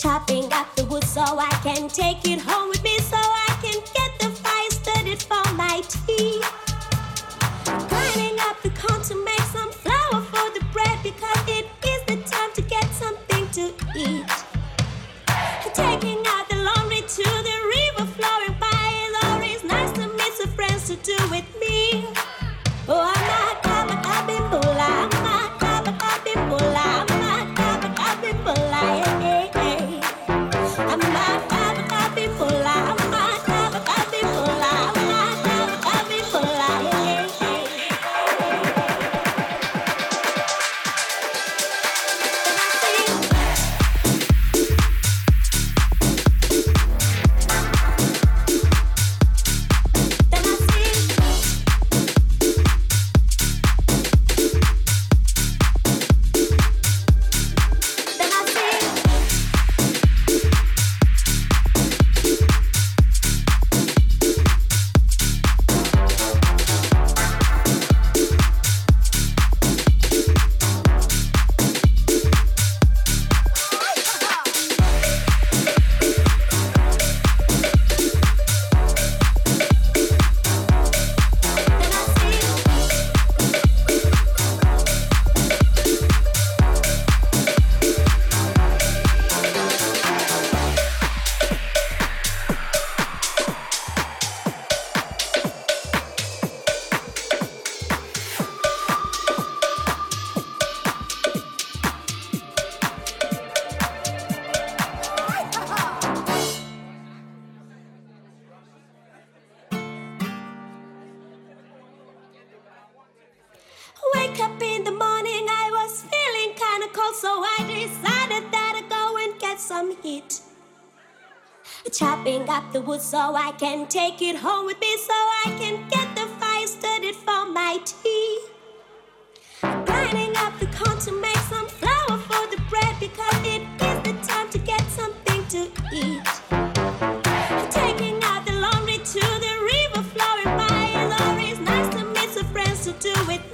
Chopping up the wood so I can take it home with me so I Wake up in the morning, I was feeling kinda cold, so I decided that I'd go and get some heat. Chopping up the wood so I can take it home with me, so I can get the fire started for my tea. Grinding up the corn to make some flour for the bread because it is the time to get something to eat. Taking out the laundry to the river flowing by is always nice to meet some friends to do with